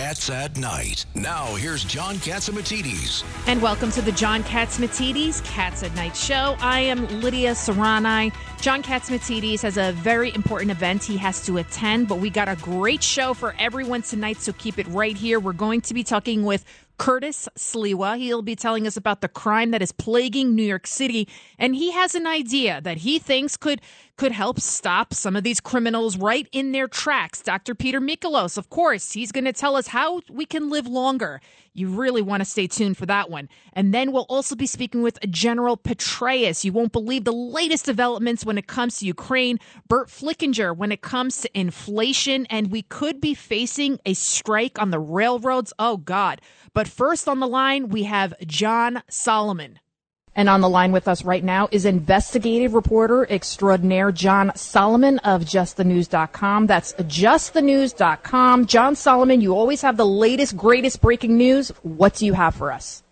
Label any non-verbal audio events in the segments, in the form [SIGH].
Cats at Night. Now, here's John Catsimatidis. And welcome to the John Catsimatidis Cats at Night show. I am Lydia Serrani. John Catsimatidis has a very important event he has to attend, but we got a great show for everyone tonight, so keep it right here. We're going to be talking with Curtis Sliwa. He'll be telling us about the crime that is plaguing New York City, and he has an idea that he thinks could could help stop some of these criminals right in their tracks. Dr. Peter Mikolos, of course, he's going to tell us how we can live longer. You really want to stay tuned for that one. And then we'll also be speaking with General Petraeus. You won't believe the latest developments when it comes to Ukraine. Burt Flickinger when it comes to inflation, and we could be facing a strike on the railroads. Oh God. But first on the line, we have John Solomon. And on the line with us right now is investigative reporter extraordinaire John Solomon of justthenews.com. That's justthenews.com. John Solomon, you always have the latest, greatest breaking news. What do you have for us?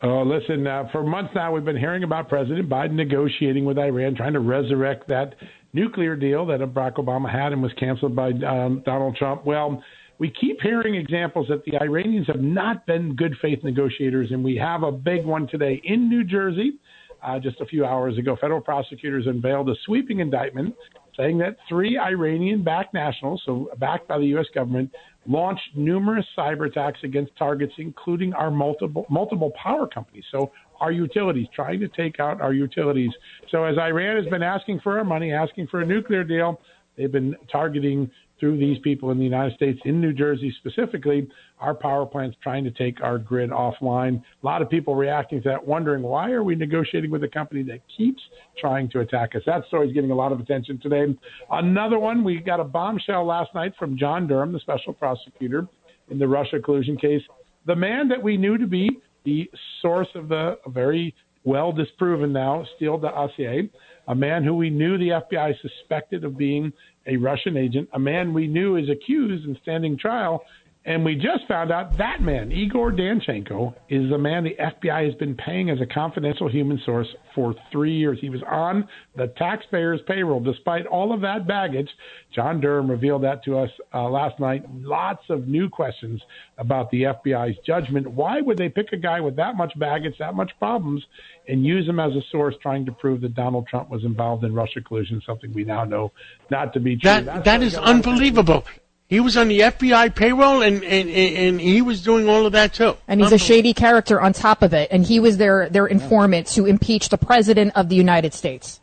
Oh, listen, uh, for months now, we've been hearing about President Biden negotiating with Iran, trying to resurrect that nuclear deal that Barack Obama had and was canceled by um, Donald Trump. Well, we keep hearing examples that the Iranians have not been good faith negotiators, and we have a big one today in New Jersey. Uh, just a few hours ago, federal prosecutors unveiled a sweeping indictment saying that three Iranian backed nationals, so backed by the U.S. government, launched numerous cyber attacks against targets, including our multiple, multiple power companies. So, our utilities, trying to take out our utilities. So, as Iran has been asking for our money, asking for a nuclear deal, they've been targeting through these people in the United States, in New Jersey specifically, our power plants trying to take our grid offline. A lot of people reacting to that, wondering why are we negotiating with a company that keeps trying to attack us? That story is getting a lot of attention today. Another one, we got a bombshell last night from John Durham, the special prosecutor in the Russia collusion case. The man that we knew to be the source of the very well disproven now Steele dossier, a man who we knew the FBI suspected of being a Russian agent, a man we knew is accused and standing trial. And we just found out that man, Igor Danchenko, is the man the FBI has been paying as a confidential human source for three years. He was on the taxpayers' payroll. Despite all of that baggage, John Durham revealed that to us uh, last night. Lots of new questions about the FBI's judgment. Why would they pick a guy with that much baggage, that much problems, and use him as a source trying to prove that Donald Trump was involved in Russia collusion, something we now know not to be true. That, That's that is unbelievable. He was on the FBI payroll, and, and, and he was doing all of that too. And he's a shady character on top of it. And he was their their informant to impeach the president of the United States.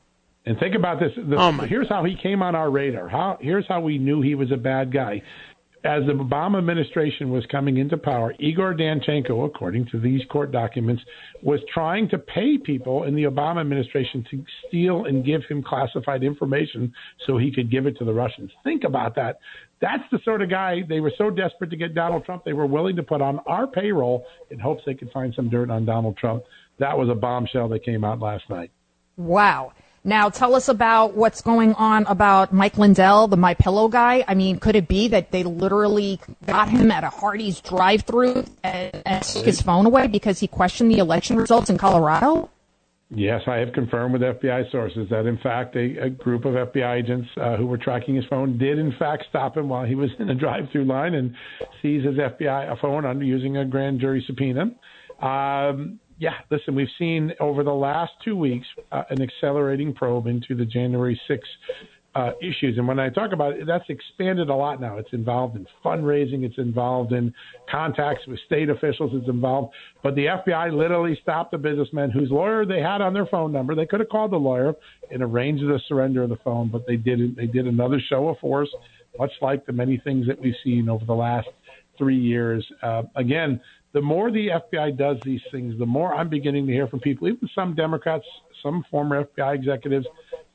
And think about this. The, oh here's how he came on our radar. How here's how we knew he was a bad guy as the Obama administration was coming into power, Igor Danchenko, according to these court documents, was trying to pay people in the Obama administration to steal and give him classified information so he could give it to the Russians. Think about that. That's the sort of guy they were so desperate to get Donald Trump, they were willing to put on our payroll in hopes they could find some dirt on Donald Trump. That was a bombshell that came out last night. Wow. Now, tell us about what's going on about Mike Lindell, the My Pillow guy. I mean, could it be that they literally got him at a Hardee's drive-through and, and took his phone away because he questioned the election results in Colorado? Yes, I have confirmed with FBI sources that, in fact, a, a group of FBI agents uh, who were tracking his phone did, in fact, stop him while he was in a drive-through line and seize his FBI phone under using a grand jury subpoena. Um, yeah, listen, we've seen over the last two weeks uh, an accelerating probe into the January 6th uh, issues. And when I talk about it, that's expanded a lot now. It's involved in fundraising, it's involved in contacts with state officials, it's involved. But the FBI literally stopped the businessman whose lawyer they had on their phone number. They could have called the lawyer and arranged the surrender of the phone, but they didn't. They did another show of force, much like the many things that we've seen over the last three years. Uh, again, the more the FBI does these things, the more I'm beginning to hear from people, even some Democrats, some former FBI executives,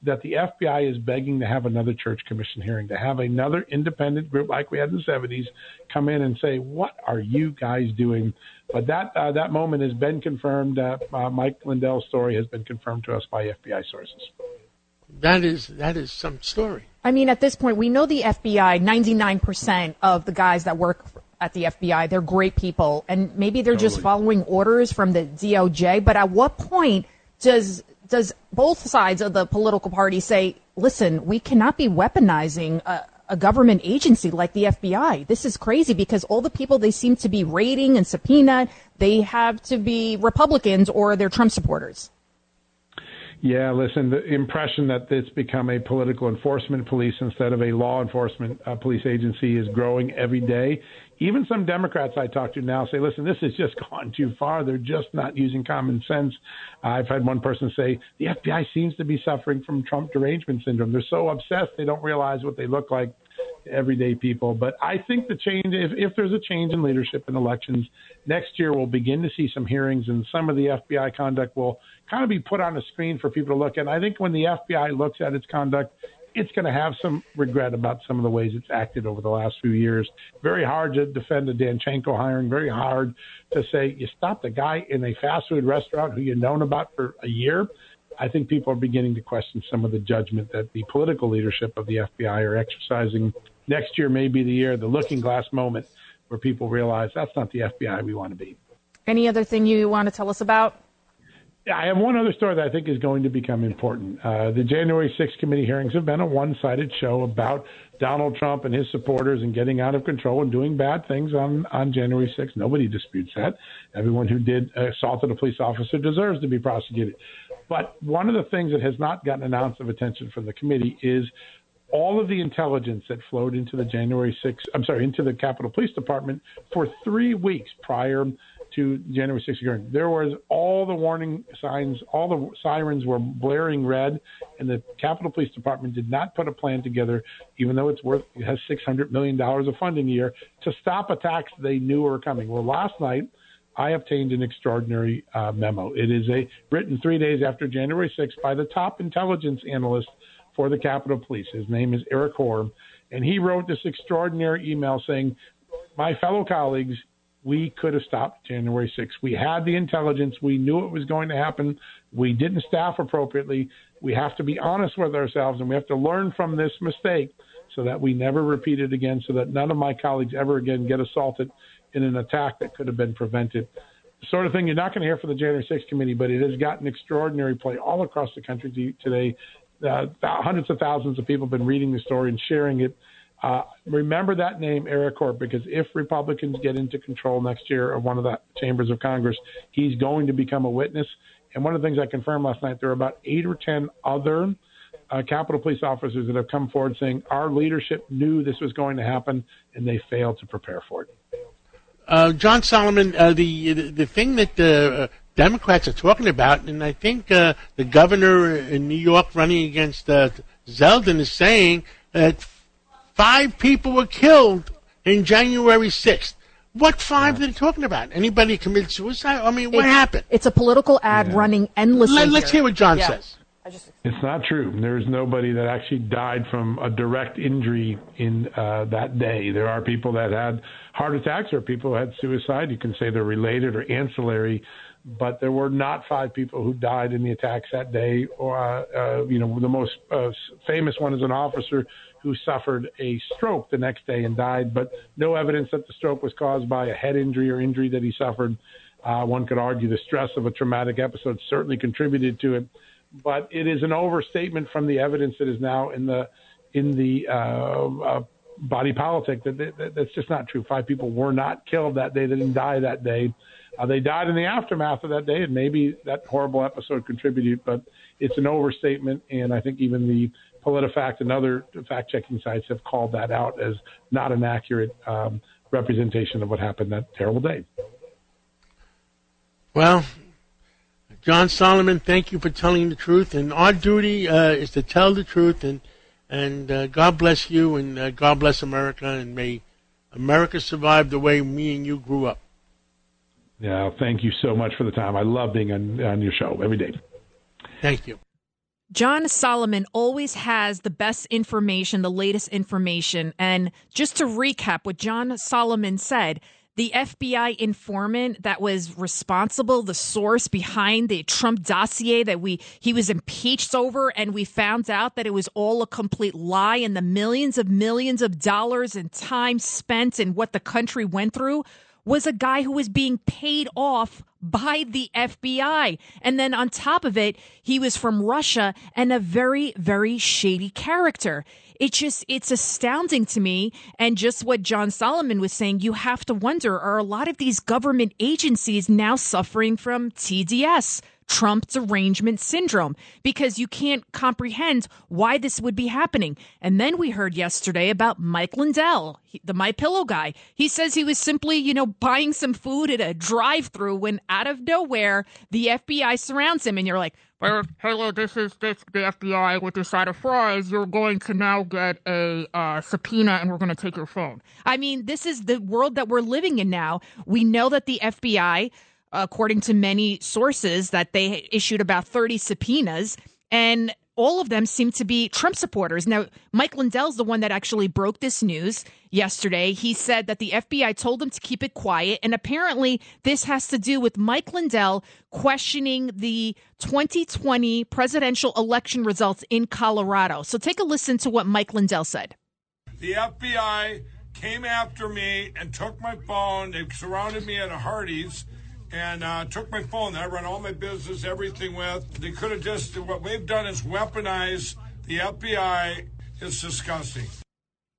that the FBI is begging to have another church commission hearing, to have another independent group like we had in the 70s come in and say, "What are you guys doing?" But that uh, that moment has been confirmed. Uh, uh, Mike Lindell's story has been confirmed to us by FBI sources. That is that is some story. I mean, at this point, we know the FBI. Ninety-nine percent of the guys that work at the FBI, they're great people, and maybe they're totally. just following orders from the DOJ. But at what point does does both sides of the political party say, "Listen, we cannot be weaponizing a, a government agency like the FBI. This is crazy because all the people they seem to be raiding and subpoena, they have to be Republicans or they're Trump supporters." Yeah, listen, the impression that it's become a political enforcement police instead of a law enforcement uh, police agency is growing every day. Even some Democrats I talk to now say, listen, this has just [LAUGHS] gone too far. They're just not using common sense. I've had one person say, the FBI seems to be suffering from Trump derangement syndrome. They're so obsessed they don't realize what they look like everyday people. But I think the change, if, if there's a change in leadership in elections, next year we'll begin to see some hearings and some of the FBI conduct will kind of be put on a screen for people to look at. And I think when the FBI looks at its conduct, it's going to have some regret about some of the ways it's acted over the last few years. Very hard to defend the Danchenko hiring. Very hard to say you stopped a guy in a fast food restaurant who you've known about for a year. I think people are beginning to question some of the judgment that the political leadership of the FBI are exercising. Next year may be the year, the looking glass moment, where people realize that's not the FBI we want to be. Any other thing you want to tell us about? I have one other story that I think is going to become important. Uh, the January 6th committee hearings have been a one sided show about Donald Trump and his supporters and getting out of control and doing bad things on, on January 6th. Nobody disputes that. Everyone who did assaulted a police officer deserves to be prosecuted. But one of the things that has not gotten an ounce of attention from the committee is all of the intelligence that flowed into the January 6th, I'm sorry, into the Capitol Police Department for three weeks prior to January 6th hearing. There was all the warning signs, all the sirens were blaring red, and the Capitol Police Department did not put a plan together, even though it's worth it has 600 million dollars of funding a year to stop attacks they knew were coming. Well, last night. I obtained an extraordinary uh, memo. It is a written three days after January 6th by the top intelligence analyst for the Capitol Police. His name is Eric Hoare, and he wrote this extraordinary email saying, "My fellow colleagues, we could have stopped January 6th. We had the intelligence. We knew it was going to happen. We didn't staff appropriately. We have to be honest with ourselves and we have to learn from this mistake so that we never repeat it again, so that none of my colleagues ever again get assaulted in an attack that could have been prevented. The sort of thing you're not going to hear from the January 6th committee, but it has gotten extraordinary play all across the country today. Uh, hundreds of thousands of people have been reading the story and sharing it. Uh, remember that name, Eric Hoare, because if Republicans get into control next year of one of the chambers of Congress, he's going to become a witness. And one of the things I confirmed last night, there are about eight or ten other uh, Capitol Police officers that have come forward saying our leadership knew this was going to happen and they failed to prepare for it. Uh, John Solomon, uh, the the thing that the uh, Democrats are talking about, and I think uh, the governor in New York running against uh, Zeldin is saying that Five people were killed in January 6th. What five yeah. are they talking about? Anybody committed suicide? I mean, what it's, happened? It's a political ad yeah. running endlessly. Let, us hear what John yeah. says. It's not true. There is nobody that actually died from a direct injury in uh, that day. There are people that had heart attacks or people who had suicide. You can say they're related or ancillary, but there were not five people who died in the attacks that day. Or uh, uh, you know, the most uh, famous one is an officer who suffered a stroke the next day and died, but no evidence that the stroke was caused by a head injury or injury that he suffered. Uh, one could argue the stress of a traumatic episode certainly contributed to it, but it is an overstatement from the evidence that is now in the in the uh, uh, body politic that, that, that's just not true. Five people were not killed that day; they didn't die that day. Uh, they died in the aftermath of that day, and maybe that horrible episode contributed, but it's an overstatement. And I think even the PolitiFact and other fact checking sites have called that out as not an accurate um, representation of what happened that terrible day. Well, John Solomon, thank you for telling the truth. And our duty uh, is to tell the truth. And and uh, God bless you, and uh, God bless America, and may America survive the way me and you grew up. Yeah, thank you so much for the time. I love being on, on your show every day. Thank you. John Solomon always has the best information, the latest information. And just to recap what John Solomon said, the FBI informant that was responsible, the source behind the Trump dossier that we he was impeached over, and we found out that it was all a complete lie, and the millions of millions of dollars and time spent and what the country went through was a guy who was being paid off by the FBI. And then on top of it, he was from Russia and a very, very shady character. It just, it's astounding to me. And just what John Solomon was saying, you have to wonder, are a lot of these government agencies now suffering from TDS? Trump derangement syndrome because you can't comprehend why this would be happening. And then we heard yesterday about Mike Lindell, the My Pillow guy. He says he was simply, you know, buying some food at a drive-through when out of nowhere the FBI surrounds him, and you're like, hello, this is this the FBI with your side of fries. You're going to now get a uh, subpoena, and we're going to take your phone. I mean, this is the world that we're living in now. We know that the FBI according to many sources, that they issued about 30 subpoenas. And all of them seem to be Trump supporters. Now, Mike Lindell's the one that actually broke this news yesterday. He said that the FBI told him to keep it quiet. And apparently, this has to do with Mike Lindell questioning the 2020 presidential election results in Colorado. So take a listen to what Mike Lindell said. The FBI came after me and took my phone. They surrounded me at a Hardee's and uh, took my phone that I run all my business, everything with. They could have just, what we've done is weaponize the FBI. It's disgusting.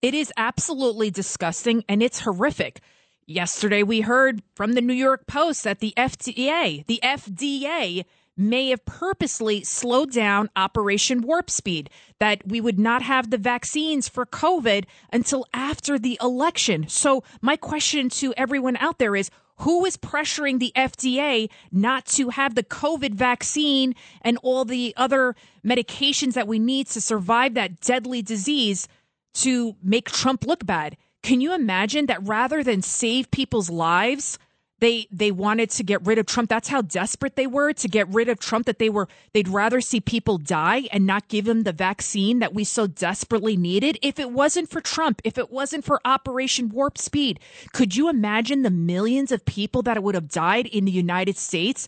It is absolutely disgusting and it's horrific. Yesterday, we heard from the New York Post that the FDA, the FDA, may have purposely slowed down Operation Warp Speed, that we would not have the vaccines for COVID until after the election. So, my question to everyone out there is who is pressuring the FDA not to have the COVID vaccine and all the other medications that we need to survive that deadly disease to make Trump look bad? Can you imagine that rather than save people's lives, they they wanted to get rid of Trump. That's how desperate they were to get rid of Trump that they were they'd rather see people die and not give them the vaccine that we so desperately needed. If it wasn't for Trump, if it wasn't for Operation Warp Speed, could you imagine the millions of people that would have died in the United States?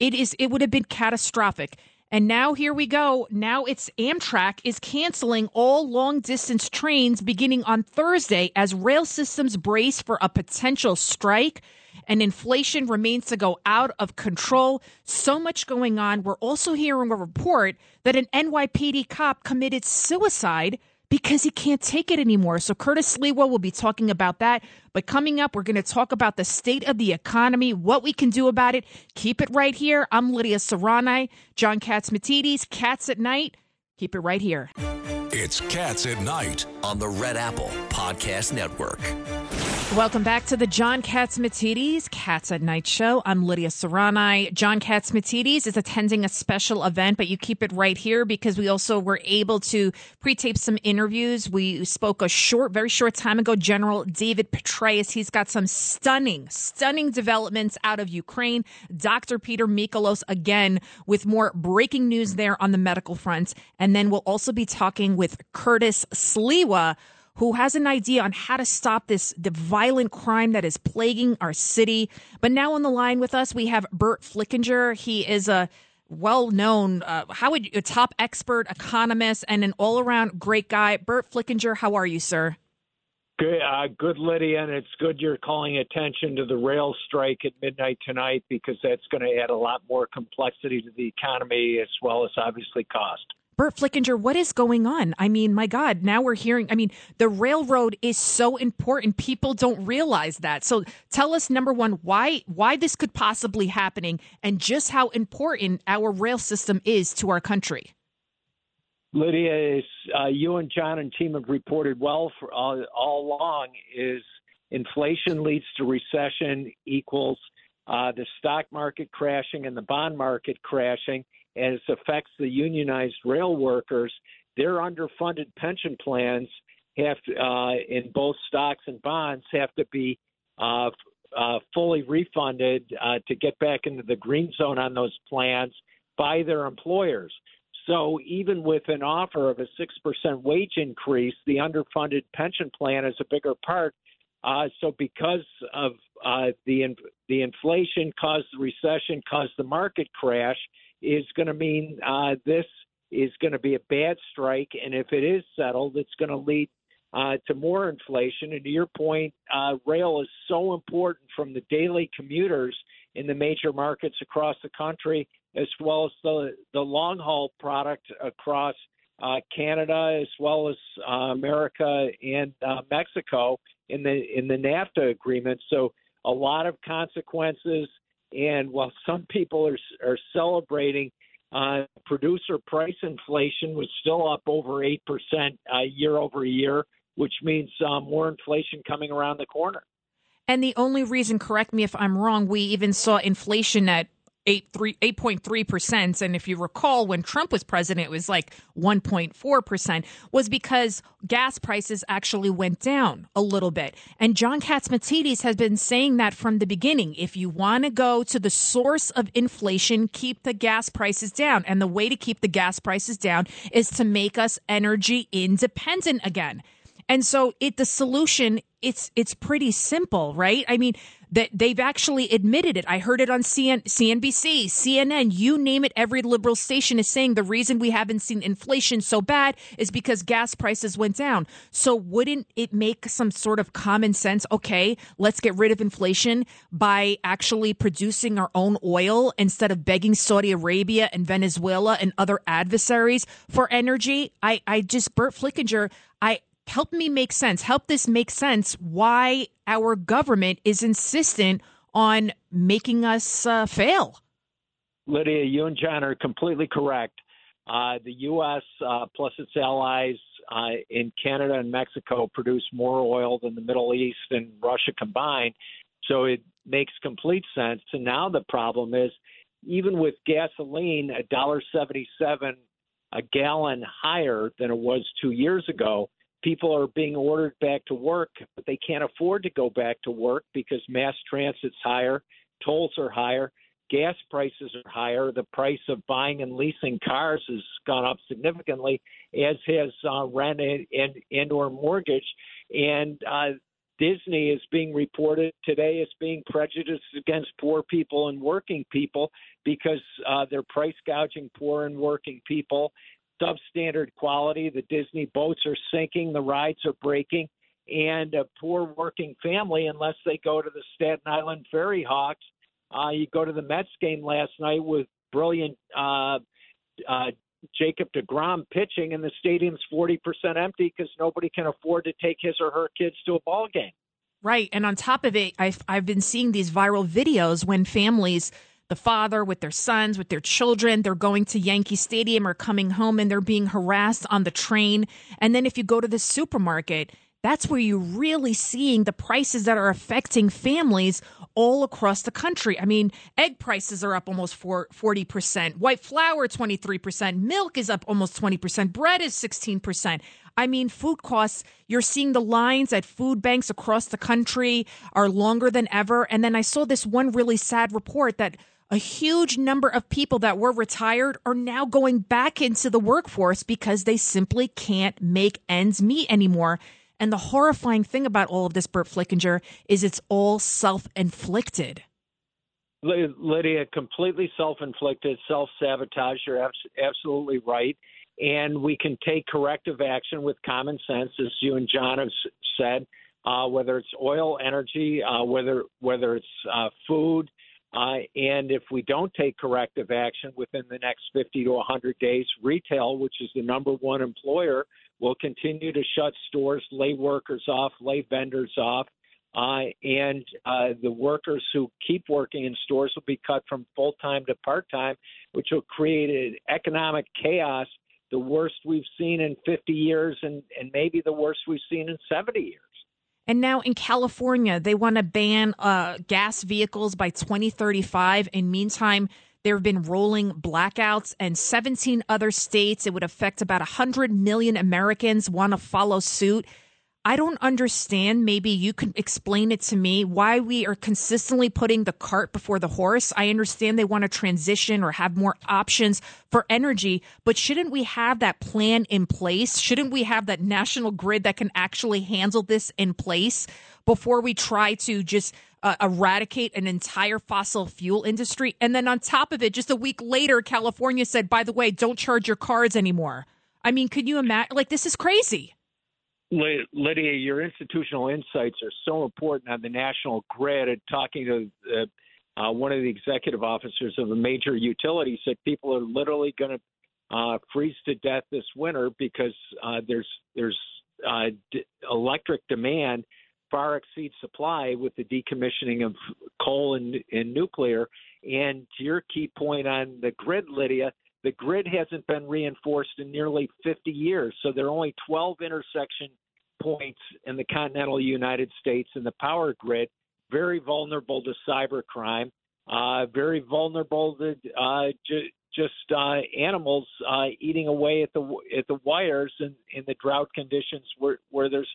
It is it would have been catastrophic. And now here we go. Now it's Amtrak is canceling all long distance trains beginning on Thursday as rail systems brace for a potential strike and inflation remains to go out of control. So much going on. We're also hearing a report that an NYPD cop committed suicide because he can't take it anymore. So Curtis Sliwa will be talking about that. But coming up, we're going to talk about the state of the economy, what we can do about it. Keep it right here. I'm Lydia Serrani, John Catsimatidis, Cats at Night. Keep it right here. It's Cats at Night on the Red Apple Podcast Network. Welcome back to the John Catsimatidis Cats at Night show. I'm Lydia Serrani. John Catsimatidis is attending a special event, but you keep it right here because we also were able to pre-tape some interviews. We spoke a short, very short time ago. General David Petraeus. He's got some stunning, stunning developments out of Ukraine. Dr. Peter Mikolos again with more breaking news there on the medical front. And then we'll also be talking with Curtis Sliwa who has an idea on how to stop this the violent crime that is plaguing our city. But now on the line with us, we have Burt Flickinger. He is a well-known, uh, how would you, a top expert economist and an all-around great guy. Burt Flickinger, how are you, sir? Good, uh, good, Lydia, and it's good you're calling attention to the rail strike at midnight tonight because that's going to add a lot more complexity to the economy as well as obviously cost. Burt Flickinger, what is going on? I mean, my God, now we're hearing, I mean, the railroad is so important. People don't realize that. So tell us, number one, why, why this could possibly happening and just how important our rail system is to our country. Lydia, is, uh, you and John and team have reported well for all, all along is inflation leads to recession equals uh, the stock market crashing and the bond market crashing – as affects the unionized rail workers, their underfunded pension plans have to, uh, in both stocks and bonds have to be uh, uh, fully refunded uh, to get back into the green zone on those plans by their employers. So even with an offer of a 6% wage increase, the underfunded pension plan is a bigger part. Uh, so because of uh, the the inflation caused the recession, caused the market crash, is going to mean uh, this is going to be a bad strike, and if it is settled, it's going to lead uh, to more inflation. And to your point, uh, rail is so important from the daily commuters in the major markets across the country, as well as the the long haul product across uh, Canada, as well as uh, America and uh, Mexico in the in the NAFTA agreement. So a lot of consequences. And while some people are are celebrating, uh, producer price inflation was still up over eight percent uh, year over year, which means uh, more inflation coming around the corner. And the only reason, correct me if I'm wrong, we even saw inflation at eight three eight point three percent, and if you recall, when Trump was president, it was like one point four percent. Was because gas prices actually went down a little bit, and John Catsimatidis has been saying that from the beginning. If you want to go to the source of inflation, keep the gas prices down, and the way to keep the gas prices down is to make us energy independent again. And so it the solution it's it's pretty simple, right? I mean, that they've actually admitted it. I heard it on CN, CNBC, CNN, you name it. Every liberal station is saying the reason we haven't seen inflation so bad is because gas prices went down. So wouldn't it make some sort of common sense? Okay, let's get rid of inflation by actually producing our own oil instead of begging Saudi Arabia and Venezuela and other adversaries for energy. I, I just, Burt Flickinger, I, help me make sense. Help this make sense why our government is insistent on making us uh, fail. Lydia, you and John are completely correct. Uh, the U.S. Uh, plus its allies uh, in Canada and Mexico produce more oil than the Middle East and Russia combined. So it makes complete sense. And now the problem is, even with gasoline, a dollar seventy-seven a gallon higher than it was two years ago, people are being ordered back to work, but they can't afford to go back to work because mass transit's higher, tolls are higher, gas prices are higher, the price of buying and leasing cars has gone up significantly, as has uh, rent and, and and or mortgage, and uh, Disney is being reported today as being prejudiced against poor people and working people because uh, they're price gouging poor and working people substandard quality. The Disney boats are sinking, the rides are breaking, and a poor working family, unless they go to the Staten Island Ferry Hawks, uh, you go to the Mets game last night with brilliant uh, uh, Jacob DeGrom pitching, and the stadium's 40% empty because nobody can afford to take his or her kids to a ball game. Right. And on top of it, I've, I've been seeing these viral videos when families – the father with their sons, with their children. They're going to Yankee Stadium or coming home and they're being harassed on the train. And then if you go to the supermarket, that's where you're really seeing the prices that are affecting families all across the country. I mean, egg prices are up almost 40%, white flour 23%, milk is up almost 20%, bread is 16%. I mean, food costs, you're seeing the lines at food banks across the country are longer than ever. And then I saw this one really sad report that a huge number of people that were retired are now going back into the workforce because they simply can't make ends meet anymore. And the horrifying thing about all of this, Burt Flickinger, is it's all self inflicted. Lydia, completely self inflicted, self sabotage. You're absolutely right. And we can take corrective action with common sense, as you and John have said, uh, whether it's oil, energy, uh, whether whether it's uh, food, uh, and if we don't take corrective action within the next 50 to 100 days, retail, which is the number one employer, will continue to shut stores, lay workers off, lay vendors off. Uh, and uh, the workers who keep working in stores will be cut from full time to part time, which will create an economic chaos, the worst we've seen in 50 years and, and maybe the worst we've seen in 70 years. And now in California, they want to ban uh, gas vehicles by 2035. In meantime, there have been rolling blackouts and 17 other states. It would affect about 100 million Americans want to follow suit. I don't understand. Maybe you could explain it to me why we are consistently putting the cart before the horse. I understand they want to transition or have more options for energy, but shouldn't we have that plan in place? Shouldn't we have that national grid that can actually handle this in place before we try to just uh, eradicate an entire fossil fuel industry? And then on top of it, just a week later, California said, by the way, don't charge your cars anymore. I mean, could you imagine? Like, this is crazy. Lydia, your institutional insights are so important on the national grid. And talking to uh, uh, one of the executive officers of a major utility, said people are literally going to uh, freeze to death this winter because uh, there's there's uh, d- electric demand far exceeds supply with the decommissioning of coal and, and nuclear. And your key point on the grid, Lydia, the grid hasn't been reinforced in nearly 50 years. So there are only 12 intersection points in the continental United States in the power grid, very vulnerable to cybercrime, uh, very vulnerable to uh, ju- just uh, animals uh, eating away at the at the wires in, in the drought conditions where where there's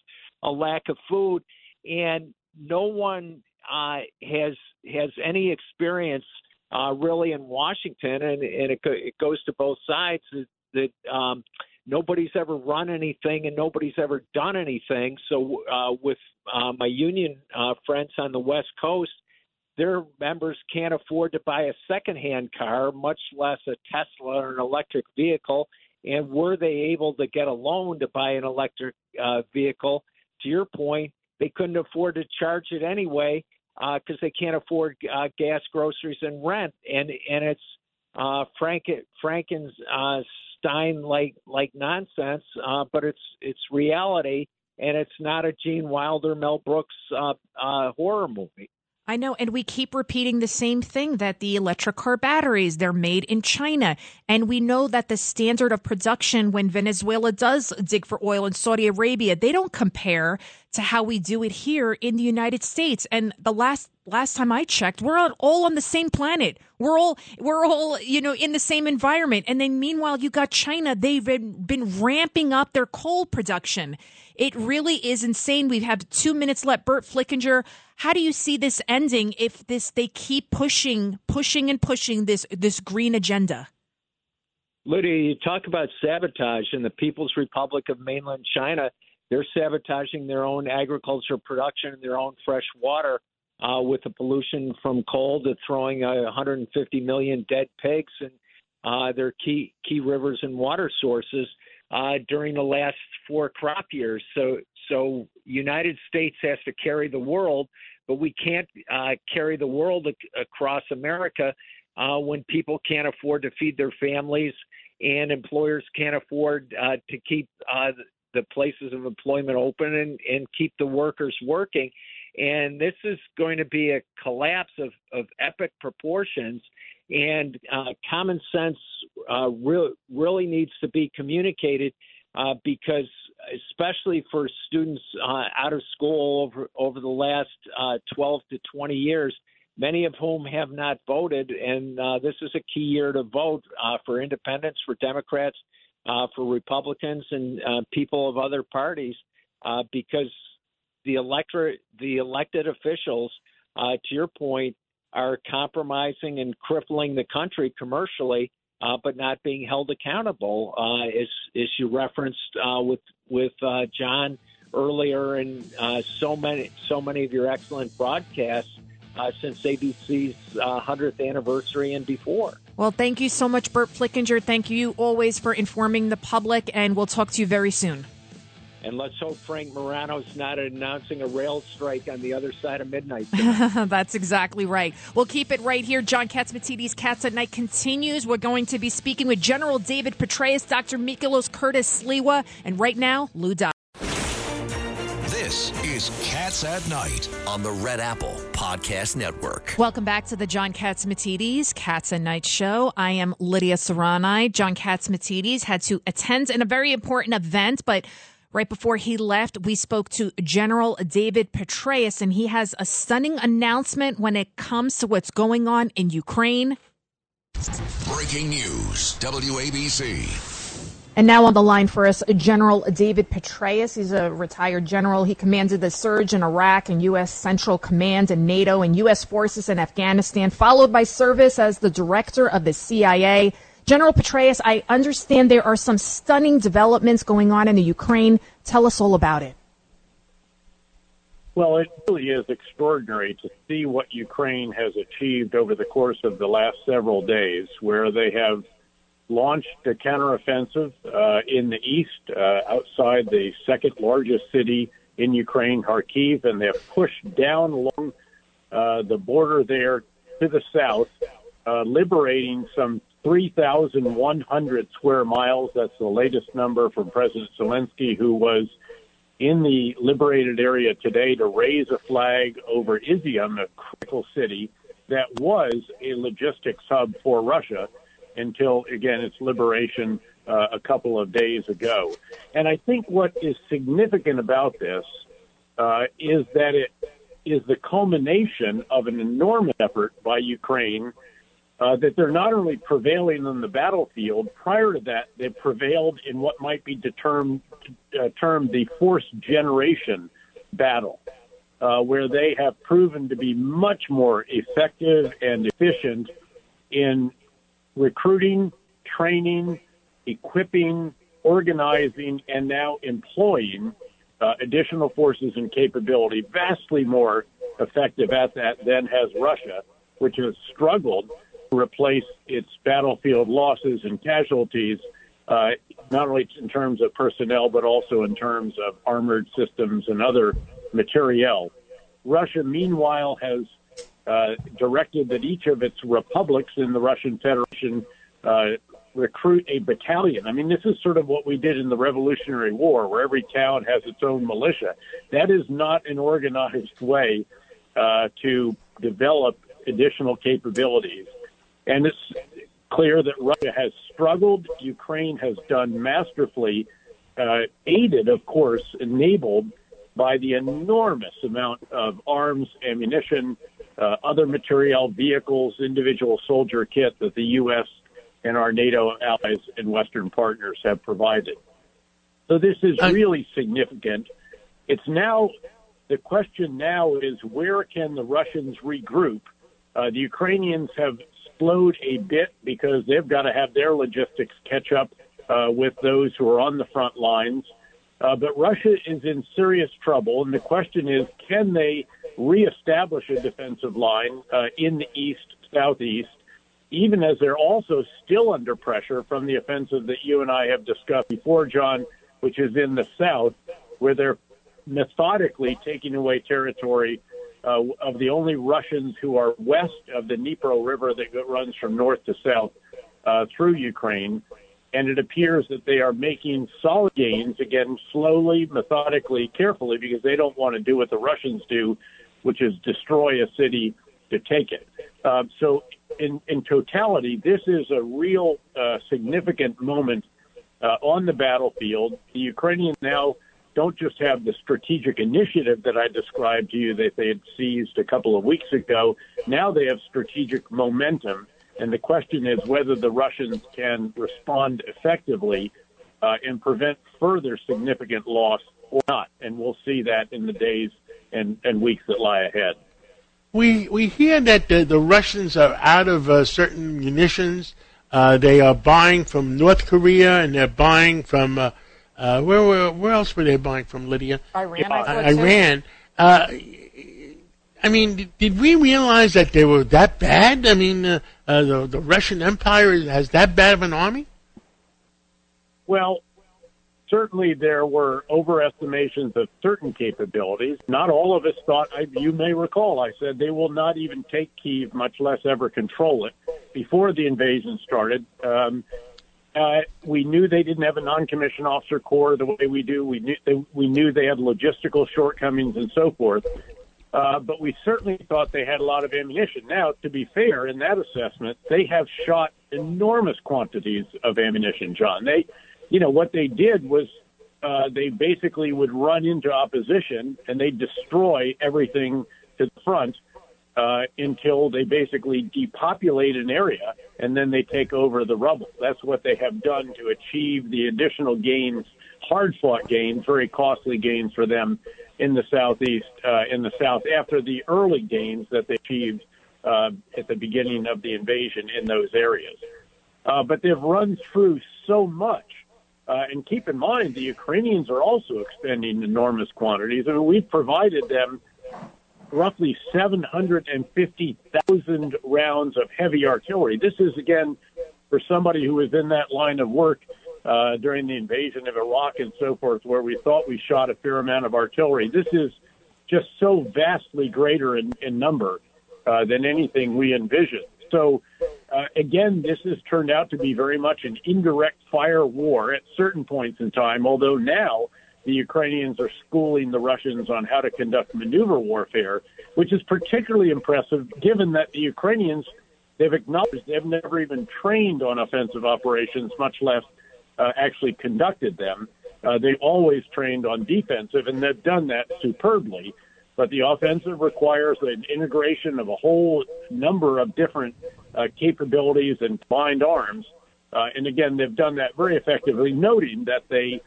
a lack of food, and no one uh, has has any experience uh, really in Washington, and, and it, it goes to both sides that, that um, nobody's ever run anything and nobody's ever done anything. So, uh, with uh, my union uh, friends on the West Coast, their members can't afford to buy a secondhand car, much less a Tesla or an electric vehicle. And were they able to get a loan to buy an electric uh, vehicle? To your point, they couldn't afford to charge it anyway because uh, they can't afford uh, gas, groceries, and rent. And and it's uh, Frank Franken's uh, Stein like like nonsense, uh, but it's it's reality, and it's not a Gene Wilder, Mel Brooks uh, uh, horror movie. I know, and we keep repeating the same thing that the electric car batteries, they're made in China. And we know that the standard of production when Venezuela does dig for oil in Saudi Arabia, they don't compare to how we do it here in the United States. And the last last time I checked, we're all on the same planet. We're all we're all you know in the same environment. And then meanwhile, you got China. They've been, been ramping up their coal production. It really is insane. We have two minutes left. Burt Flickinger, how do you see this ending if this they keep pushing, pushing and pushing this this green agenda? Lydia, you talk about sabotage in the People's Republic of Mainland China. They're sabotaging their own agriculture production and their own fresh water uh, with the pollution from coal to throwing uh, 150 million dead pigs and uh, their key key rivers and water sources uh, during the last four crop years. So, so United States has to carry the world, but we can't uh, carry the world ac- across America uh, when people can't afford to feed their families and employers can't afford uh, to keep uh, the places of employment open and, and keep the workers working. And this is going to be a collapse of, of epic proportions and uh, common sense uh, re- really needs to be communicated uh, because, especially for students uh, out of school over over the last uh, 12 to 20 years, many of whom have not voted, and uh, this is a key year to vote for independents, for Democrats, for Republicans, and people of other parties, because the electorate, the elected officials, to your point, are compromising and crippling the country commercially, uh, but not being held accountable, uh, as as you referenced uh, with with uh, John earlier, and uh, so many so many of your excellent broadcasts. Uh, since ABC's hundredth anniversary and before. Well, thank you so much, Burt Flickinger. Thank you always for informing the public, and we'll talk to you very soon. And let's hope Frank Morano's not announcing a rail strike on the other side of midnight. [LAUGHS] That's exactly right. We'll keep it right here. John Catsimatidis' Cats at Night continues. We're going to be speaking with General David Petraeus, Dr. Mikilos Curtis Sliwa, and right now, Lou Dobbs. Is Cats at Night on the Red Apple Podcast Network. Welcome back to the John Catsimatidis Cats at Night show. I am Lydia Serrani. John Catsimatidis had to attend in a very important event, but Right before he left, we spoke to General David Petraeus, and he has a stunning announcement when it comes to what's going on in Ukraine. Breaking news WABC. And now on the line for us, General David Petraeus. He's a retired general. He commanded the surge in Iraq and U.S. Central Command and NATO and U.S. forces in Afghanistan, followed by service as the director of the CIA. General Petraeus, I understand there are some stunning developments going on in the Ukraine. Tell us all about it. Well, it really is extraordinary to see what Ukraine has achieved over the course of the last several days, where they have launched a counteroffensive uh, in the east, uh, outside the second largest city in Ukraine, Kharkiv, and they have pushed down along uh, the border there to the south, uh, liberating some 3,100 square miles. That's the latest number from President Zelensky, who was in the liberated area today to raise a flag over Izium, a critical city that was a logistics hub for Russia until, again, its liberation uh, a couple of days ago. And I think what is significant about this uh, is that it is the culmination of an enormous effort by Ukraine uh, that they're not only prevailing on the battlefield, prior to that, they prevailed in what might be uh, termed the force generation battle, uh, where they have proven to be much more effective and efficient in recruiting, training, equipping, organizing, and now employing uh, additional forces and capability, vastly more effective at that than has Russia, which has struggled to replace its battlefield losses and casualties, uh, not only in terms of personnel, but also in terms of armored systems and other materiel. Russia, meanwhile, has uh, directed that each of its republics in the Russian Federation uh, recruit a battalion. I mean, this is sort of what we did in the Revolutionary War, where every town has its own militia. That is not an organized way uh, to develop additional capabilities. And it's clear that Russia has struggled. Ukraine has done masterfully, uh, aided, of course, enabled by the enormous amount of arms, ammunition, uh, other material, vehicles, individual soldier kit that the U.S. and our NATO allies and Western partners have provided. So this is really significant. It's now, the question now is where can the Russians regroup? Uh, the Ukrainians have slowed a bit because they've got to have their logistics catch up uh, with those who are on the front lines. Uh, but Russia is in serious trouble, and the question is, can they reestablish a defensive line uh, in the east, southeast, even as they're also still under pressure from the offensive that you and I have discussed before, John, which is in the south, where they're methodically taking away territory uh, of the only Russians who are west of the Dnipro River that runs from north to south uh, through Ukraine and it appears that they are making solid gains again, slowly, methodically, carefully, because they don't want to do what the Russians do, which is destroy a city to take it. Uh, so, in, in totality, this is a real uh, significant moment uh, on the battlefield. The Ukrainians now don't just have the strategic initiative that I described to you that they had seized a couple of weeks ago. Now they have strategic momentum and the question is whether the Russians can respond effectively uh, and prevent further significant loss or not. And we'll see that in the days and, and weeks that lie ahead. We we hear that the, the Russians are out of uh, certain munitions. Uh, they are buying from North Korea and they're buying from uh, uh where, where where else were they buying from Lydia? Iran. Iran. Uh, I mean, did we realize that they were that bad? I mean, uh, uh, the, the Russian Empire has that bad of an army? Well, certainly there were overestimations of certain capabilities. Not all of us thought, I, you may recall, I said they will not even take Kiev, much less ever control it, before the invasion started. Um, uh, we knew they didn't have a non-commissioned officer corps the way we do. We knew they, we knew they had logistical shortcomings and so forth. Uh, but we certainly thought they had a lot of ammunition. Now, to be fair, in that assessment, they have shot enormous quantities of ammunition, John. They, you know, what they did was uh, they basically would run into opposition and they destroy everything to the front uh, until they basically depopulate an area and then they take over the rubble. That's what they have done to achieve the additional gains, hard fought gains, very costly gains for them in the southeast, uh, in the south, after the early gains that they achieved uh, at the beginning of the invasion in those areas. Uh, but they've run through so much. Uh, and keep in mind, the Ukrainians are also expending enormous quantities. I mean, we've provided them roughly 750,000 rounds of heavy artillery. This is, again, for somebody who is in that line of work uh, during the invasion of Iraq and so forth, where we thought we shot a fair amount of artillery. This is just so vastly greater in, in number uh, than anything we envisioned. So, uh, again, this has turned out to be very much an indirect fire war at certain points in time, although now the Ukrainians are schooling the Russians on how to conduct maneuver warfare, which is particularly impressive given that the Ukrainians, they've acknowledged they've never even trained on offensive operations, much less uh, actually conducted them. Uh, they always trained on defensive, and they've done that superbly. But the offensive requires an integration of a whole number of different uh, capabilities and combined arms. Uh, and again, they've done that very effectively, noting that they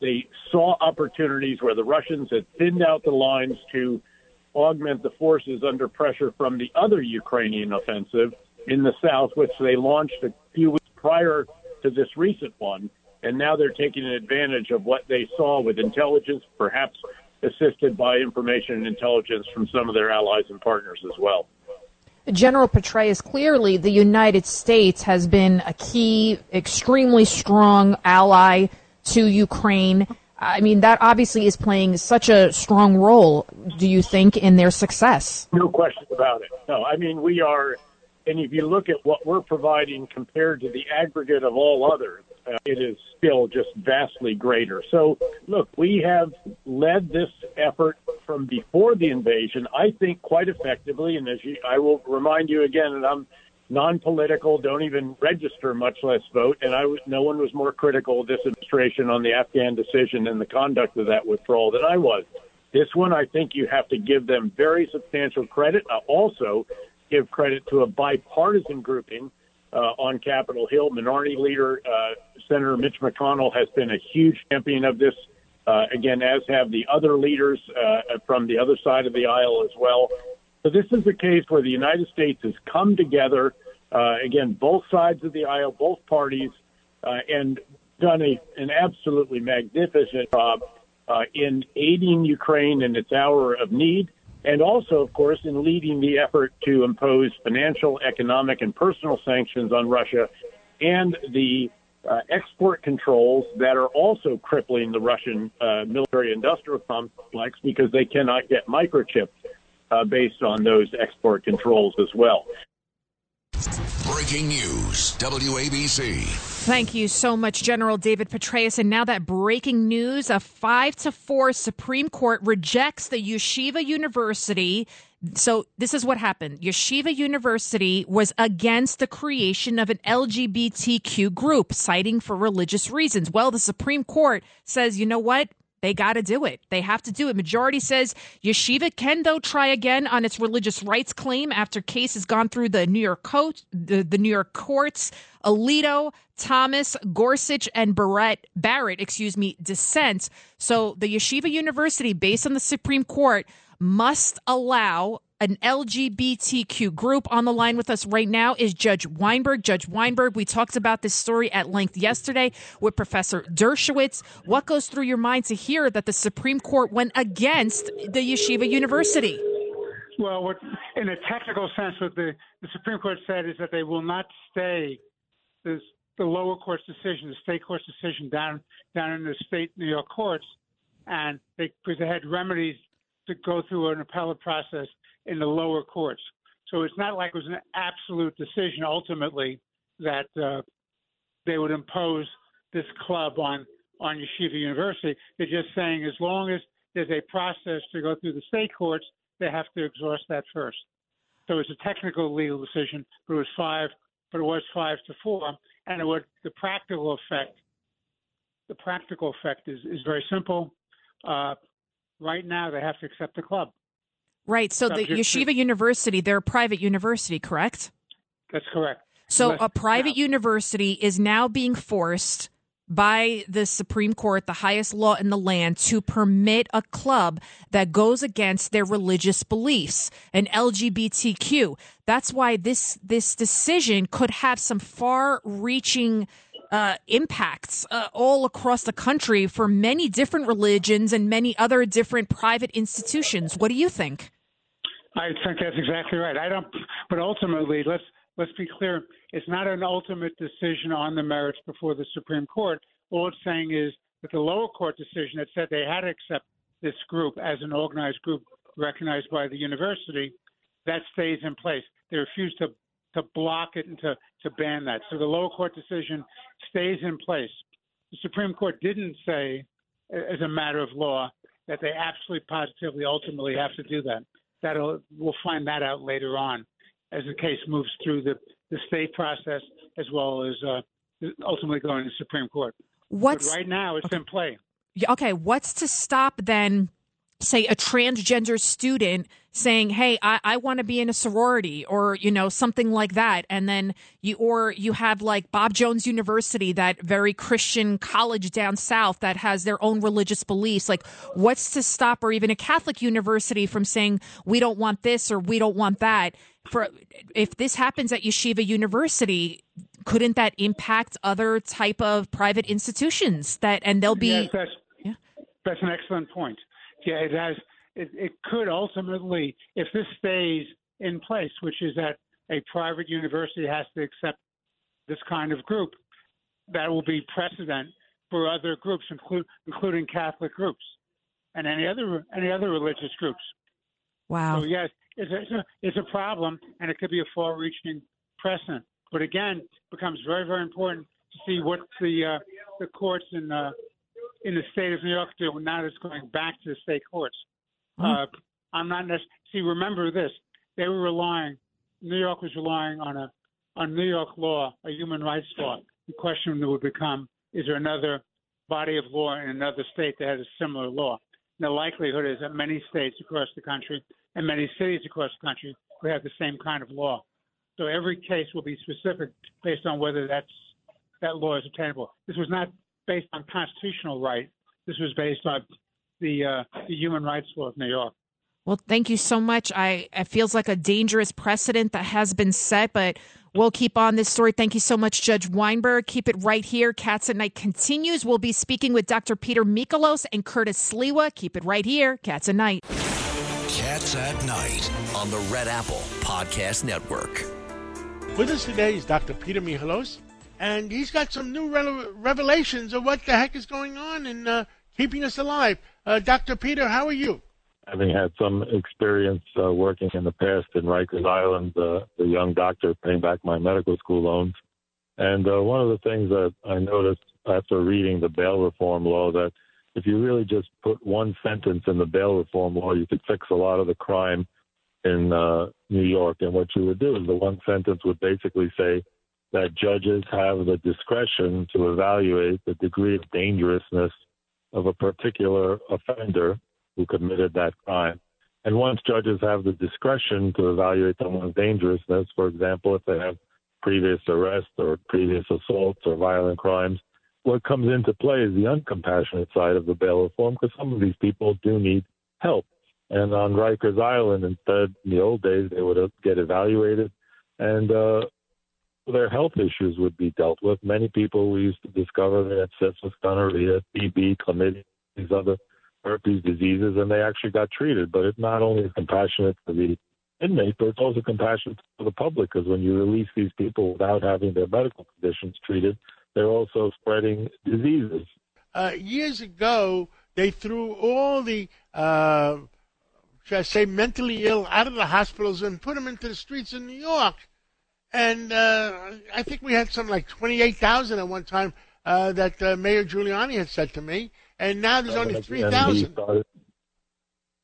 they saw opportunities where the Russians had thinned out the lines to augment the forces under pressure from the other Ukrainian offensive in the south, which they launched a few weeks prior to this recent one. And now they're taking advantage of what they saw with intelligence, perhaps assisted by information and intelligence from some of their allies and partners as well. General Petraeus, clearly the United States has been a key, extremely strong ally to Ukraine. I mean, that obviously is playing such a strong role, do you think, in their success? No question about it. No, I mean, we are, and if you look at what we're providing compared to the aggregate of all others, uh, it is still just vastly greater. So, look, we have led this effort from before the invasion, I think, quite effectively. And as you, I will remind you again, and I'm non-political, don't even register, much less vote. And no one was more critical of this administration on the Afghan decision and the conduct of that withdrawal than I was. This one, I think you have to give them very substantial credit. I also give credit to a bipartisan grouping uh, on Capitol Hill. Minority Leader uh, Senator Mitch McConnell has been a huge champion of this. Uh, again, as have the other leaders uh, from the other side of the aisle as well. So this is a case where the United States has come together, uh, again, both sides of the aisle, both parties, uh, and done a, an absolutely magnificent job uh, in aiding Ukraine in its hour of need, and also, of course, in leading the effort to impose financial, economic, and personal sanctions on Russia and the uh, export controls that are also crippling the Russian uh, military industrial complex because they cannot get microchips uh, based on those export controls as well. Breaking news, WABC. Thank you so much, General David Petraeus. And now that breaking news: a five to four Supreme Court rejects the Yeshiva University. So this is what happened. Yeshiva University was against the creation of an LGBTQ group, citing for religious reasons. Well, the Supreme Court says, you know what? They got to do it. They have to do it. Majority says Yeshiva can, though, try again on its religious rights claim after case has gone through the New York court, the, the New York courts. Alito, Thomas, Gorsuch, and Barrett, Barrett, excuse me, dissent. So the Yeshiva University, based on the Supreme Court, must allow an LGBTQ group. On the line with us right now is Judge Weinberg. Judge Weinberg, we talked about this story at length yesterday with Professor Dershowitz. What goes through your mind to hear that the Supreme Court went against the Yeshiva University? Well, what, in a technical sense, what the, the Supreme Court said is that they will not stay this, the lower court's decision, the state court's decision down down in the state New York courts, and they because they had remedies to go through an appellate process in the lower courts. So it's not like it was an absolute decision ultimately that uh, they would impose this club on on Yeshiva University. They're just saying as long as there's a process to go through the state courts, they have to exhaust that first. So it's a technical legal decision, but it was five, but it was five to four, and it would the practical effect. The practical effect is is very simple. Uh, right now, they have to accept the club. Right. So the Yeshiva University, they're a private university, correct? That's correct. So Unless- a private university is now being forced by the Supreme Court, the highest law in the land, to permit a club that goes against their religious beliefs, and LGBTQ. That's why this this decision could have some far-reaching uh, impacts uh, all across the country for many different religions and many other different private institutions. What do you think? I think that's exactly right. I don't, but ultimately, let's let's be clear. It's not an ultimate decision on the merits before the Supreme Court. All it's saying is that the lower court decision that said they had to accept this group as an organized group recognized by the university, that stays in place. They refuse to to block it and to, to ban that. So the lower court decision stays in place. The Supreme Court didn't say, as a matter of law, that they absolutely positively ultimately have to do that. That'll we'll find that out later on as the case moves through the, the state process as well as uh, ultimately going to the Supreme Court. What's but right now it's in play. Okay, what's to stop then, say, a transgender student saying, "Hey, I, I want to be in a sorority," or you know, something like that, and then you or you have like Bob Jones University, that very Christian college down south that has their own religious beliefs. Like, what's to stop, or even a Catholic university from saying, "We don't want this" or "We don't want that." For if this happens at Yeshiva University, couldn't that impact other type of private institutions that and they'll be yes, that's, that's an excellent point. Yeah, it has. It, it could ultimately, if this stays in place, which is that a private university has to accept this kind of group, that will be precedent for other groups, include, including Catholic groups and any other any other religious groups. Wow. So yes, it's a, it's a, it's a problem, and it could be a far-reaching precedent. But again, it becomes very very important to see what the uh, the courts and uh, in the state of New York do now it's going back to the state courts. Uh, I'm not necessarily see. Remember this: they were relying. New York was relying on a on New York law, a human rights law. The question that would become: Is there another body of law in another state that has a similar law? And the likelihood is that many states across the country and many cities across the country will have the same kind of law. So every case will be specific based on whether that's that law is obtainable. This was not based on constitutional right. This was based on the uh, the human rights law of New York. Well, thank you so much. I it feels like a dangerous precedent that has been set, but we'll keep on this story. Thank you so much, Judge Weinberg. Keep it right here. Cats at Night continues. We'll be speaking with Dr. Peter Michalos and Curtis Sliwa. Keep it right here. Cats at Night. Cats at Night. on the Red Apple Podcast Network. With us today is Dr. Peter Michalos, and he's got some new re- revelations of what the heck is going on in uh, keeping us alive. Uh, Dr. Peter, how are you? having had some experience uh, working in the past in Rikers Island, uh, the young doctor paying back my medical school loans. And uh, one of the things that I noticed after reading the bail reform law that if you really just put one sentence in the bail reform law, you could fix a lot of the crime in uh, New York. And what you would do is the one sentence would basically say that judges have the discretion to evaluate the degree of dangerousness of a particular offender who committed that crime. And once judges have the discretion to evaluate someone's dangerousness, for example, if they have previous arrests or previous assaults or violent crimes, what comes into play is the uncompassionate side of the bail reform because some of these people do need help. And on Rikers Island, instead, in the old days, they would get evaluated and uh, their health issues would be dealt with. Many people we used to discover they had syphilis, gonorrhea, TB, chlamydia, these other herpes diseases, and they actually got treated. But it not only compassionate for the inmate, but it's also compassionate for the public because when you release these people without having their medical conditions treated, they're also spreading diseases. Uh, years ago, they threw all the, uh, should I say, mentally ill out of the hospitals and put them into the streets in New York. And uh, I think we had something like 28,000 at one time uh, that uh, Mayor Giuliani had said to me. And now there's only 3,000. started-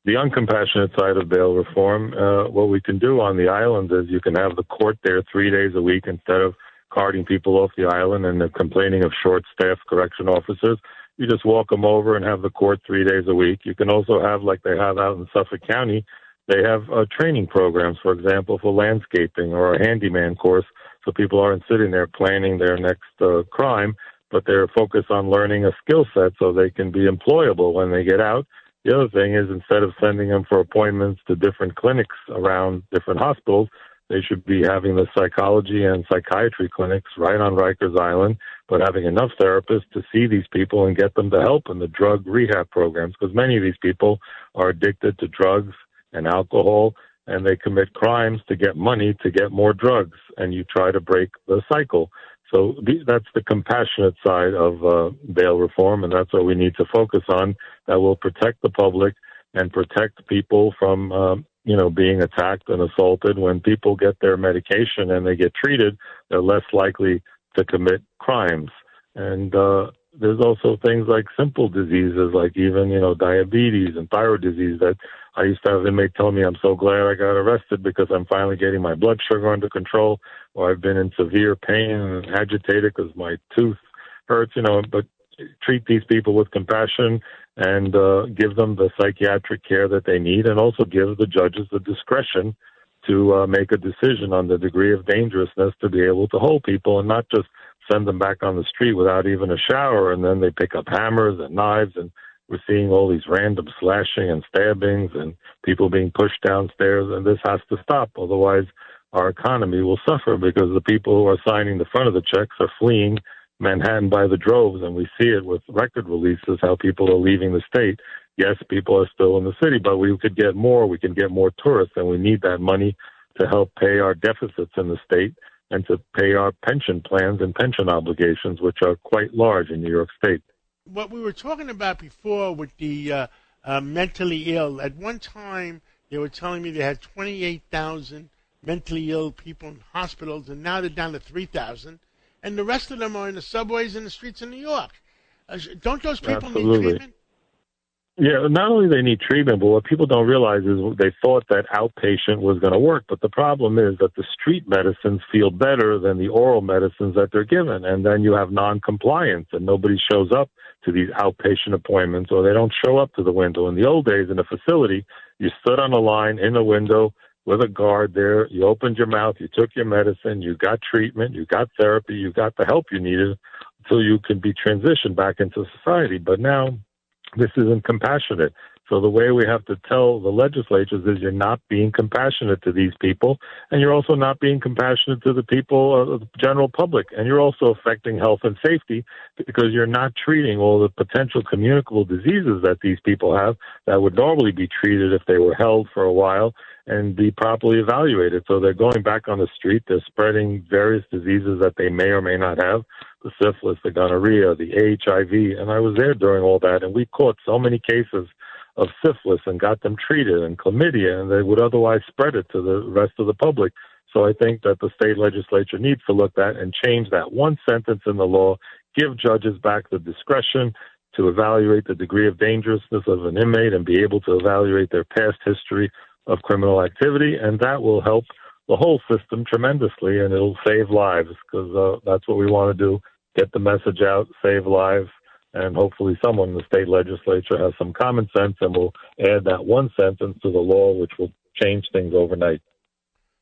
The uncompassionate side of bail reform, uh, what we can do on the island is you can have the court there three days a week instead of carting people off the island and they're complaining of short staffed correction officers. You just walk them over and have the court three days a week. You can also have, like they have out in Suffolk County, they have uh, training programs, for example, for landscaping or a handyman course, so people aren't sitting there planning their next uh, crime, but they're focused on learning a skill set so they can be employable when they get out. The other thing is instead of sending them for appointments to different clinics around different hospitals, they should be having the psychology and psychiatry clinics right on Rikers Island, but having enough therapists to see these people and get them the help in the drug rehab programs because many of these people are addicted to drugs and alcohol and they commit crimes to get money to get more drugs and you try to break the cycle. So that's the compassionate side of uh, bail reform, and that's what we need to focus on. That will protect the public and protect people from um, you know, being attacked and assaulted. When people get their medication and they get treated, they're less likely to commit crimes. And uh, there's also things like simple diseases, like even you know diabetes and thyroid disease. That I used to have inmates tell me, "I'm so glad I got arrested because I'm finally getting my blood sugar under control." Or I've been in severe pain and agitated because my tooth hurts. You know, but treat these people with compassion and uh, give them the psychiatric care that they need, and also give the judges the discretion to uh, make a decision on the degree of dangerousness to be able to hold people and not just send them back on the street without even a shower, and then they pick up hammers and knives, and we're seeing all these random slashing and stabbings and people being pushed downstairs, and this has to stop. Otherwise, our economy will suffer because the people who are signing the front of the checks are fleeing Manhattan by the droves, and we see it with record releases how people are leaving the state. Yes, people are still in the city, but we could get more. We can get more tourists, and we need that money to help pay our deficits in the state and to pay our pension plans and pension obligations, which are quite large in New York State. What we were talking about before with the uh, uh, mentally ill, at one time they were telling me they had 28,000 mentally ill people in hospitals, and now they're down to 3,000 and the rest of them are in the subways and the streets of New York. Uh, don't those people Absolutely. need treatment? Yeah, not only they need treatment, but what people don't realize is they thought that outpatient was going to work. But the problem is that the street medicines feel better than the oral medicines that they're given. And then you have non-compliance and nobody shows up to these outpatient appointments or they don't show up to the window. In the old days in a facility, you stood on a line in the window with a guard there. You opened your mouth, you took your medicine, you got treatment, you got therapy, you got the help you needed until you can be transitioned back into society. But now this isn't compassionate. So the way we have to tell the legislatures is you're not being compassionate to these people, and you're also not being compassionate to the people, uh, the general public, and you're also affecting health and safety because you're not treating all the potential communicable diseases that these people have that would normally be treated if they were held for a while and be properly evaluated. So they're going back on the street. They're spreading various diseases that they may or may not have the syphilis, the gonorrhea, the HIV. And I was there during all that, and we caught so many cases of syphilis and got them treated and chlamydia, and they would otherwise spread it to the rest of the public. So I think that the state legislature needs to look at and change that one sentence in the law, give judges back the discretion to evaluate the degree of dangerousness of an inmate and be able to evaluate their past history of criminal activity, and that will help the whole system tremendously, and it'll save lives because uh, that's what we want to do: get the message out, save lives, and hopefully someone in the state legislature has some common sense and will add that one sentence to the law, which will change things overnight.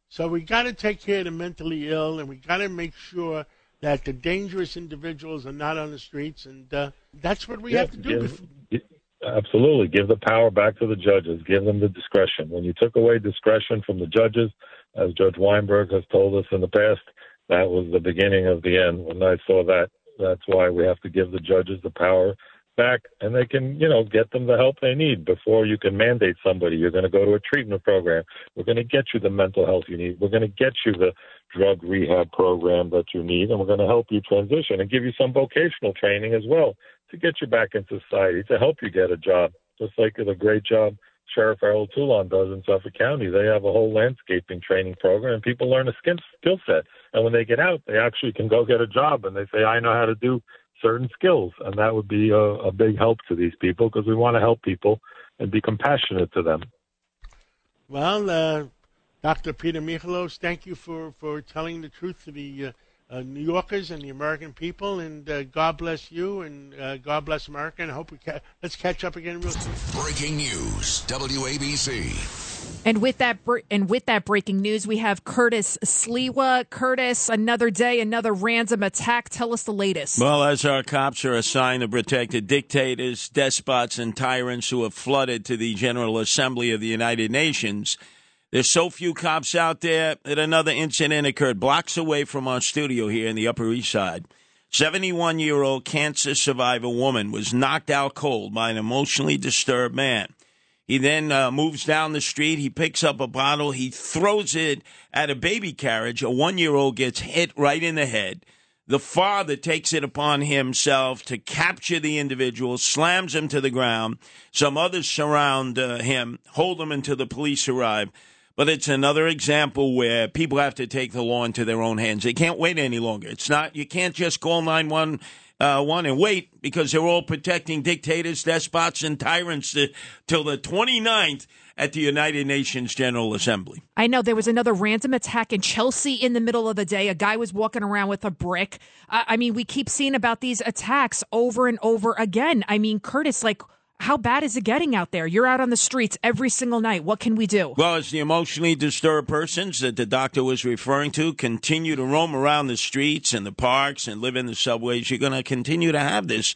So we got to take care of the mentally ill, and we got to make sure that the dangerous individuals are not on the streets, and uh, that's what we have to do. Give, absolutely, give the power back to the judges. Give them the discretion. When you took away discretion from the judges, as Judge Weinberg has told us in the past, that was the beginning of the end. When I saw that, that's why we have to give the judges the power back and they can, you know, get them the help they need before you can mandate somebody. You're going to go to a treatment program. We're going to get you the mental health you need. We're going to get you the drug rehab program that you need, and we're going to help you transition and give you some vocational training as well to get you back in society, to help you get a job, just like the great job Sheriff Errol Toulon does in Suffolk County. They have a whole landscaping training program, and people learn a skill set. And when they get out, they actually can go get a job, and they say, "I know how to do certain skills," and that would be a, a big help to these people because we want to help people and be compassionate to them. Well, uh, Dr. Peter Michalos, thank you for, for telling the truth to the uh, uh, New Yorkers and the American people, and uh, God bless you, and uh, God bless America, and I hope we ca- let's catch up again real soon. Breaking news, WABC. And with that, and with that breaking news, we have Curtis Sliwa. Curtis, another day, another random attack. Tell us the latest. Well, as our cops are assigned to protect the dictators, despots, and tyrants who have flooded to the General Assembly of the United Nations, there's so few cops out there that another incident occurred blocks away from our studio here in the Upper East Side. 71 year old cancer survivor woman was knocked out cold by an emotionally disturbed man. He then uh, moves down the street. He picks up a bottle. He throws it at a baby carriage. A one year old gets hit right in the head. The father takes it upon himself to capture the individual, slams him to the ground. Some others surround uh, him, hold him until the police arrive. But it's another example where people have to take the law into their own hands. They can't wait any longer. It's not, you can't just call 911 uh, want to wait because they're all protecting dictators, despots, and tyrants to, till the 29th at the United Nations General Assembly. I know there was another random attack in Chelsea in the middle of the day. A guy was walking around with a brick. Uh, I mean, we keep seeing about these attacks over and over again. I mean, Curtis, like, how bad is it getting out there? You're out on the streets every single night. What can we do? Well, as the emotionally disturbed persons that the doctor was referring to continue to roam around the streets and the parks and live in the subways, you're going to continue to have this.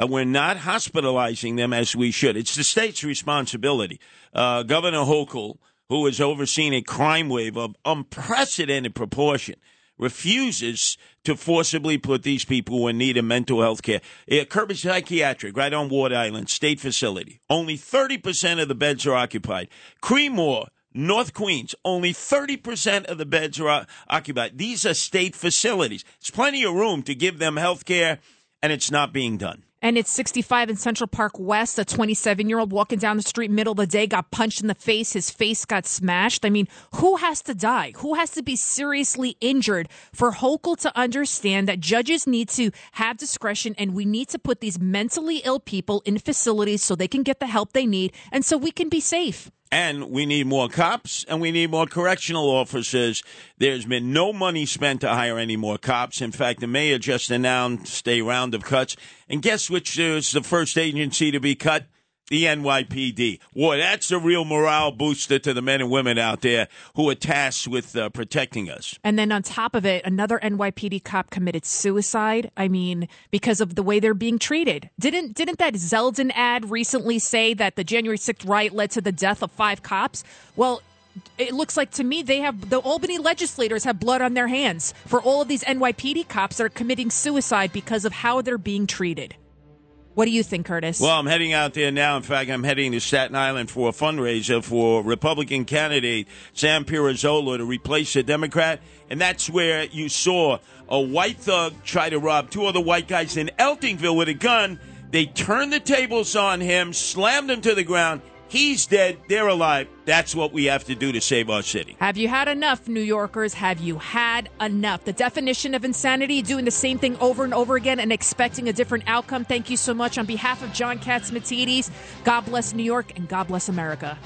Uh, we're not hospitalizing them as we should. It's the state's responsibility. Uh, Governor Hochul, who has overseen a crime wave of unprecedented proportion, refuses to forcibly put these people who are in need of mental health care. Uh, Kirby Psychiatric, right on Ward Island, state facility. Only 30% of the beds are occupied. Creedmoor, North Queens, only 30% of the beds are occupied. These are state facilities. There's plenty of room to give them health care, and it's not being done and it's 65 in Central Park West. A 27 year old walking down the street middle of the day got punched in the face. His face got smashed. I mean, who has to die? Who has to be seriously injured for Hochul to understand that judges need to have discretion and we need to put these mentally ill people in facilities so they can get the help they need and so we can be safe? And we need more cops and we need more correctional officers. There's been no money spent to hire any more cops. In fact, the mayor just announced a round of cuts. And guess which is the first agency to be cut? The NYPD. Boy, that's a real morale booster to the men and women out there who are tasked with uh, protecting us. And then on top of it, another NYPD cop committed suicide. I mean, because of the way they're being treated. Didn't didn't that Zeldin ad recently say that the January 6th riot led to the death of five cops? Well, it looks like to me they have the Albany legislators have blood on their hands for all of these NYPD cops that are committing suicide because of how they're being treated. What do you think, Curtis? Well, I'm heading out there now. In fact, I'm heading to Staten Island for a fundraiser for Republican candidate Sam Pirozzolo to replace the Democrat. And that's where you saw a white thug try to rob two other white guys in Eltingville with a gun. They turned the tables on him, slammed him to the ground. He's dead. They're alive. That's what we have to do to save our city. Have you had enough, New Yorkers? Have you had enough? The definition of insanity, doing the same thing over and over again and expecting a different outcome. Thank you so much. On behalf of John Catsimatidis, God bless New York and God bless America.